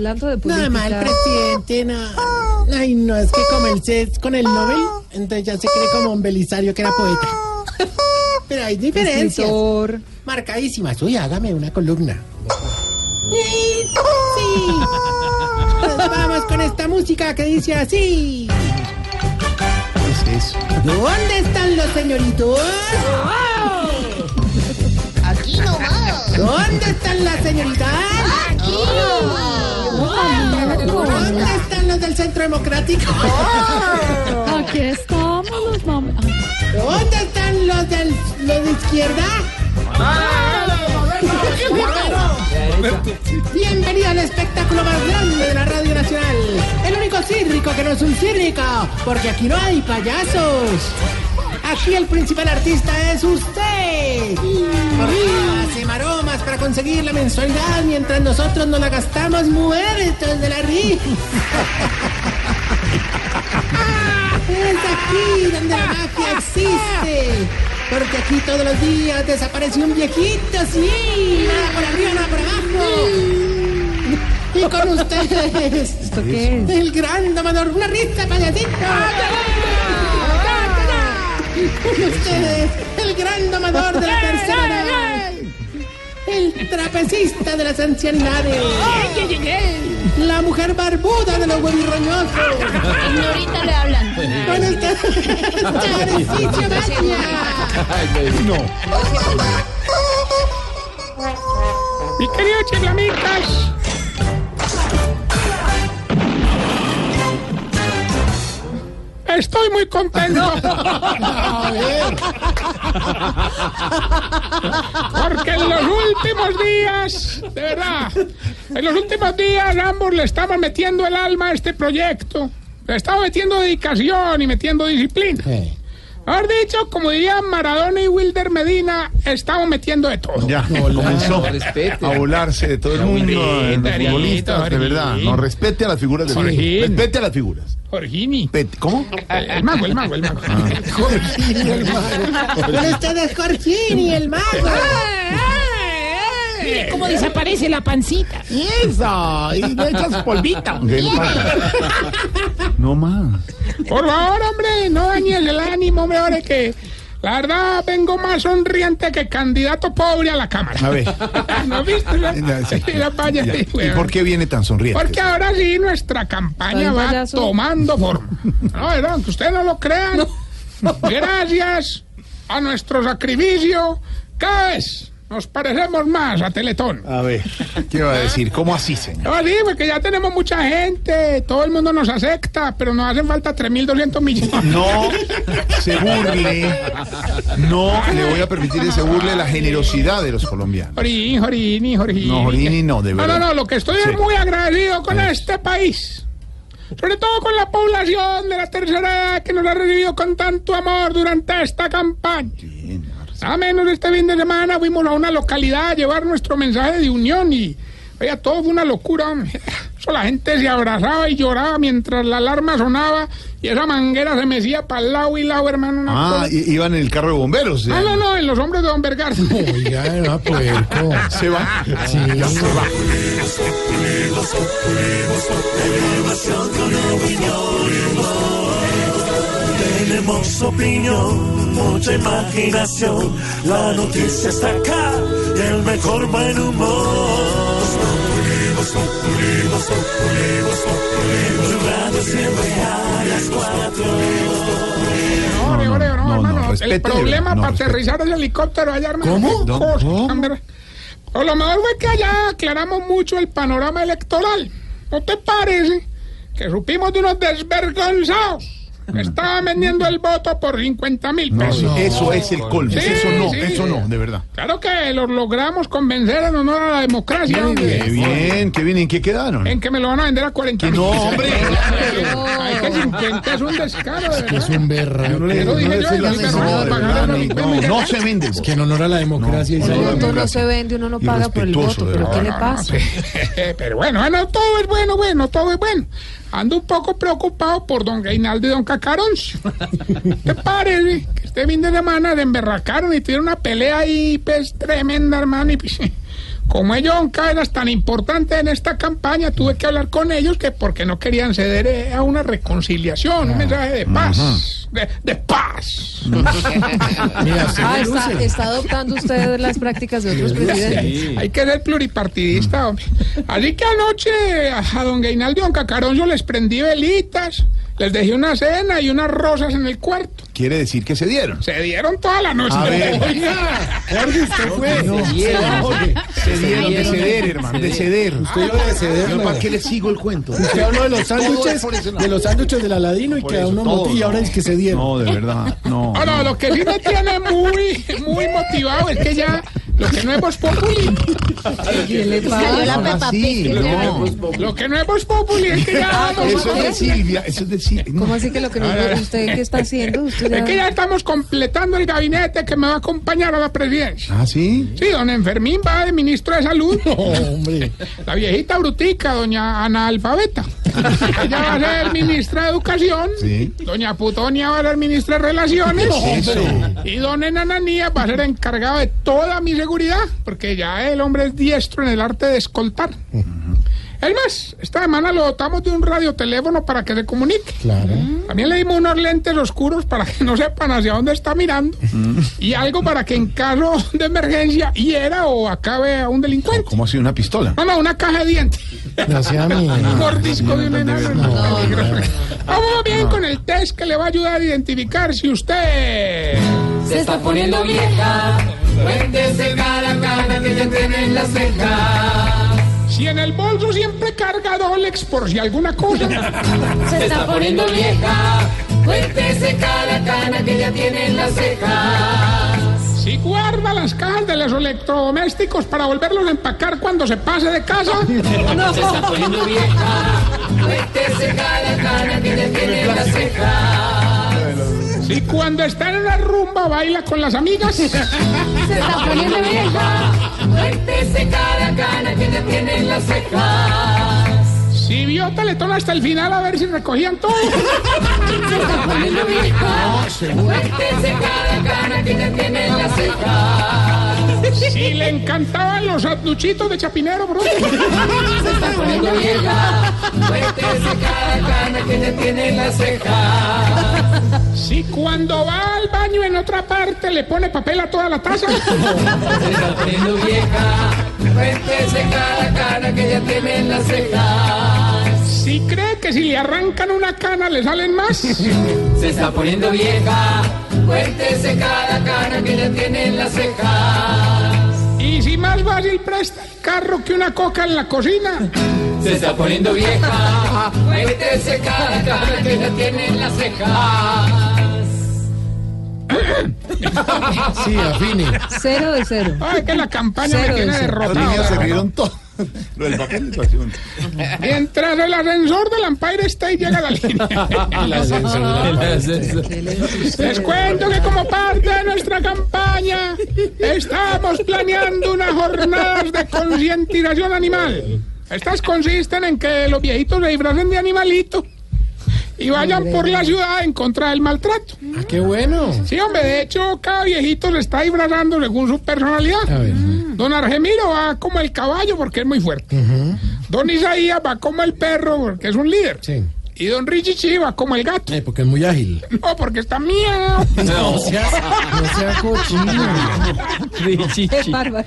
Hablando de política. Nada más el presidente, no. Ay, no, es que como él se con el Nobel, entonces ya se cree como un Belisario que era poeta. Pero hay diferencias. escritor. Marcadísimas. Uy, hágame una columna. Sí. Nos vamos con esta música que dice así. ¿Qué es eso? ¿Dónde están los señoritos? Aquí nomás. ¿Dónde están las señoritas? Aquí nomás. ¿Dónde están los del Centro Democrático? Aquí estamos los mam- ¿Dónde están los del los de izquierda? Bienvenido al espectáculo más grande de la Radio Nacional. El único círrico que no es un círrico, porque aquí no hay payasos. Aquí el principal artista es usted. Porque hace para conseguir la mensualidad mientras nosotros nos la gastamos muertos de la risa. Es aquí donde la magia existe. Porque aquí todos los días desaparece un viejito, sí. Nada por arriba, nada por abajo. Y con ustedes, ¿Esto qué es? el gran domador, una risa, payasito. Con ustedes, el gran domador de la tercera edad. El trapecista de las ancianidades. La mujer barbuda de los huevirroñosos. Señorita le hablan. Con ustedes, Tarcisio Maya. Mi querido Chiflamicas. Estoy muy contento. Porque en los últimos días, de verdad, en los últimos días ambos le estamos metiendo el alma a este proyecto. Le estamos metiendo dedicación y metiendo disciplina. Haber dicho, como dirían Maradona y Wilder Medina, estamos metiendo de todo. Ya, comenzó a volarse de todo el mundo, en los futbolistas, de verdad. No, respete a las figuras mundo. Jorgín. Respete a las figuras. Jorgini. Pet- ¿Cómo? El mago, el mago, el mago. Con ustedes, Jorgini, el mago. ¿Cómo desaparece la pancita? ¡Eso! Y le echas polvita. No más. Por favor, hombre, no dañes el ánimo, hombre, ahora que la verdad vengo más sonriente que candidato pobre a la Cámara. A ver. ¿No viste? La, Sí. la valla, sí, ¿Y por qué viene tan sonriente? Porque ahora sí nuestra campaña va payaso. tomando forma. No, verdad, aunque ustedes no lo crean. Gracias a nuestro sacrificio, cada vez nos parecemos más a Teletón. A ver, ¿qué va a decir? ¿Cómo así, señor? No, sí, porque ya tenemos mucha gente, todo el mundo nos acepta, pero nos hacen falta 3.200 millones. No se burle. No le voy a permitir que se burle la generosidad de los colombianos. Jorini, Jorini, Jorini. No, Jorini no, de No, verdad. no, no, lo que estoy Sí. es muy agradecido con este país. Sobre todo con la población de la tercera edad que nos ha recibido con tanto amor durante esta campaña. Arce. A menos este fin de semana fuimos a una localidad a llevar nuestro mensaje de unión y, oiga, todo fue una locura. Eso la gente se abrazaba y lloraba mientras la alarma sonaba y esa manguera se mecía para el lado y lado, hermano. una Ah, cosa. iban en el carro de bomberos. No, eh. no, no, en los hombros de Don Vergara. Oiga, no, puerco. Se va. Sí. Ya se va. Tenemos opinión, mucha imaginación. La noticia está acá y el mejor buen humor. Tu radio siempre a las cuatro. No, no, no, no, no, hermano. el problema no, para aterrizar el helicóptero allá, hermano. ¿Cómo? ¿cómo? Pero lo mejor fue que allá aclaramos mucho el panorama electoral. ¿No te parece? Que supimos de unos desvergonzados que estaban vendiendo el voto por 50 mil No, pesos. sí, eso es el colmo. Sí, eso no, sí. eso no, de verdad. Claro que los logramos convencer en honor a la democracia, hombre. Qué bien, qué bien. ¿En qué quedaron? En que me lo van a vender a 40 mil. No, hombre. Ay, que 50 es un descaro, de Es verdad. un berra. No no me no, no, no, no se vende. Que en honor a la democracia. No, no, no se vende, uno no paga por el voto, pero ¿qué le pasa? Pero bueno, bueno, todo es bueno, bueno, todo es bueno. Ando un poco preocupado por don Reinaldo y don Cacaroncio. ¿Te parece que este fin de semana se emberracaron y tuvieron una pelea ahí, pues, tremenda, hermano? Y pues, como ellos son cadenas tan importantes en esta campaña, tuve que hablar con ellos que porque no querían ceder eh, a una reconciliación, un mensaje de paz, de, de paz. Ah, está, está adoptando usted las prácticas de otros presidentes. Hay que ser pluripartidista, hombre. Así que anoche a, a don Gainaldo y don Cacarón yo les prendí velitas, les dejé una cena y unas rosas en el cuarto. Quiere decir que se dieron. Se dieron toda la noche. A ver. Oiga, Jorge, usted fue. Se dieron de ceder, hermano, de ceder. Usted iba a ceder, ¿no? ¿Para qué le sigo el cuento? Usted habló de los sándwiches, de los sándwiches del Aladino y que a uno monte y ahora no. es que se dieron. No, de verdad, no. No, no, lo que sí me tiene muy, muy motivado es que ya lo que no es Voz Populi, ¿Qué le la pasa? Peppa Sí, Pig. no. lo que no es Voz Populi es que ya vamos- Eso es de Silvia, eso es de Silvia. ¿Cómo así que lo que no usted qué está haciendo? Usted es que ya... ya estamos completando el gabinete que me va a acompañar a la presidencia. Ah, sí. Sí, don Enfermín va de ministro de Salud. No, hombre. La viejita brutica, doña Analfabeta. Ella va a ser ministra de Educación. Sí. Doña Putonia va a ser ministra de Relaciones. Y don Enananía va a ser encargado de toda mi seguridad, porque ya el hombre es diestro en el arte de escoltar. Es más, esta semana lo dotamos de un radioteléfono para que se comunique. Claro. También le dimos unos lentes oscuros para que no sepan hacia dónde está mirando. Y algo para que en caso de emergencia hiera o acabe a un delincuente. ¿Cómo así una pistola? No, no, una caja de dientes. Gracias a mí. Un mordisco de un enano. Vamos bien con el test que le va a ayudar a identificar si usted... Se está poniendo vieja, cuéntese cada cana que ya tiene en la ceja. Si en el bolso siempre carga Dolex por si alguna cosa. Se está poniendo vieja, cuéntese cada cana que ya tiene en la ceja. Si guarda las cajas de los electrodomésticos para volverlos a empacar cuando se pase de casa. Se está poniendo vieja, cuéntese cada cana que ya tiene en la ceja. Si cuando está en una rumba baila con las amigas. Se está poniendo vieja, ceja. Si vio Teletón hasta el final a ver si recogían todo. Se está poniendo vieja, cuéntese cada cana que ya tiene en la ceja. Si le encantaban los sanduchitos de chapinero, bro. Se está poniendo vieja, cuéntese cada cana que ya tiene en la ceja. Si cuando va al baño en otra parte le pone papel a toda la taza. Se está poniendo vieja, cuéntese cada cana que ya tiene en la ceja. Si cree que si le arrancan una cana le salen más. Se está poniendo vieja, cuéntese cada cana que ya tiene en la ceja. Y si más fácil presta el carro que una coca en la cocina. Se está poniendo vieja, cuéntese cada cana que ya tiene en la ceja. Sí, afine. Cero de cero. Ay, que la campaña Cero me tiene de derrotado. se rieron todo. Lo del papel de. Mientras el ascensor del Empire State llega a la línea. Les cuento que como parte de nuestra campaña estamos planeando unas jornadas de concientización animal. Estas consisten en que los viejitos se disfracen de animalito y vayan por la ciudad en contra del maltrato. Ah, qué bueno. Sí, hombre, de hecho cada viejito se está disfrazando según su personalidad. A ver. Don Argemiro va como el caballo porque es muy fuerte. Don Isaías va como el perro porque es un líder. Sí. Y don Richichi va como el gato. Eh, porque es muy ágil. No, porque está miau. No sea, no sea cochino. Qué bárbaro.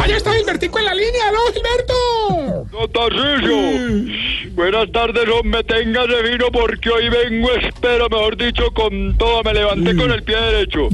Allá está Gilbertico en la línea. ¡Aló, Gilberto! Don Tarcisio, buenas tardes, hombre, téngase vino porque hoy vengo, espero, mejor dicho, con todo, me levanté con el pie derecho.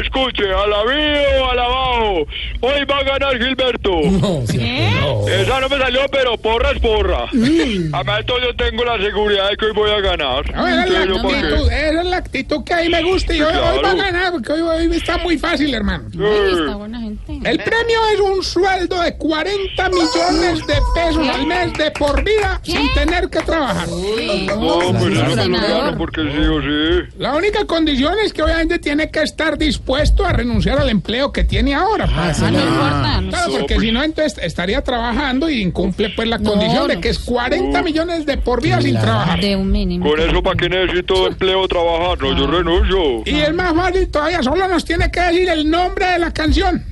Escuche, alabío, alabao, hoy va a ganar Gilberto. No, sea, no. Esa no me salió, pero porra es porra. Además, esto yo tengo la seguridad de que hoy voy a ganar. Ver, esa es la actitud, esa es la actitud que a mí me gusta y hoy, Claro. hoy va a ganar porque hoy, hoy está muy fácil, hermano. Está buena gente. El premio es un sueldo de 40 millones de pesos al mes de por vida sin tener que trabajar. No, pues eso me lo gano porque sí o sí. La única condición es que obviamente tiene que estar dispuesto a renunciar al empleo que tiene ahora. Ah, Ah, sí, no no. importa. no. Claro, porque si no, entonces estaría trabajando y incumple pues la condición de no. que es 40 millones de por vida sin trabajar. De un mínimo. Con eso, ¿para qué necesito empleo trabajar? No, yo renuncio. Y es más fácil todavía, solo nos tiene que decir el nombre de la canción.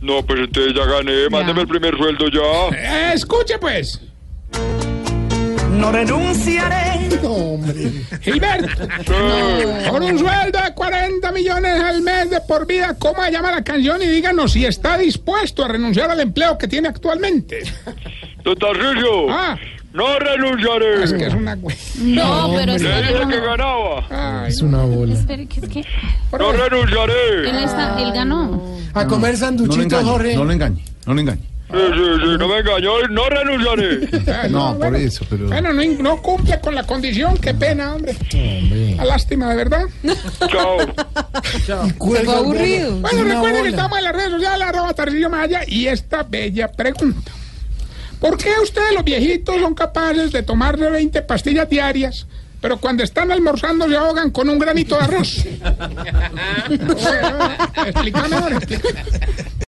No, pues entonces ya gané. Mándeme el primer sueldo ya. Eh, escuche pues. No renunciaré. Gilberto, con un sueldo de 40 millones al mes de por vida, ¿cómo se llama la canción? Y díganos si está dispuesto a renunciar al empleo que tiene actualmente. Don Ah, no renunciaré. es que es una... güey. No, pero Le dije espere. que ganaba. Ay, Espere, que es que. No renunciaré. Él, está, él ganó. A comer No lo sanduchito, engañe, Jorge. no lo engañe, no lo engañe. Sí, sí, sí, no me engañó. No renunciaré. ah, No, por bueno. eso, pero... Bueno, no, no cumple con la condición, qué pena, hombre. Una lástima, de verdad. Chao. Se fue aburrido. Bueno, Una recuerden que bola. estamos en las redes sociales, arroba Tarcillo Maya, y esta bella pregunta. ¿Por qué ustedes los viejitos son capaces de tomarse 20 pastillas diarias, pero cuando están almorzando se ahogan con un granito de arroz? Explícame ahora.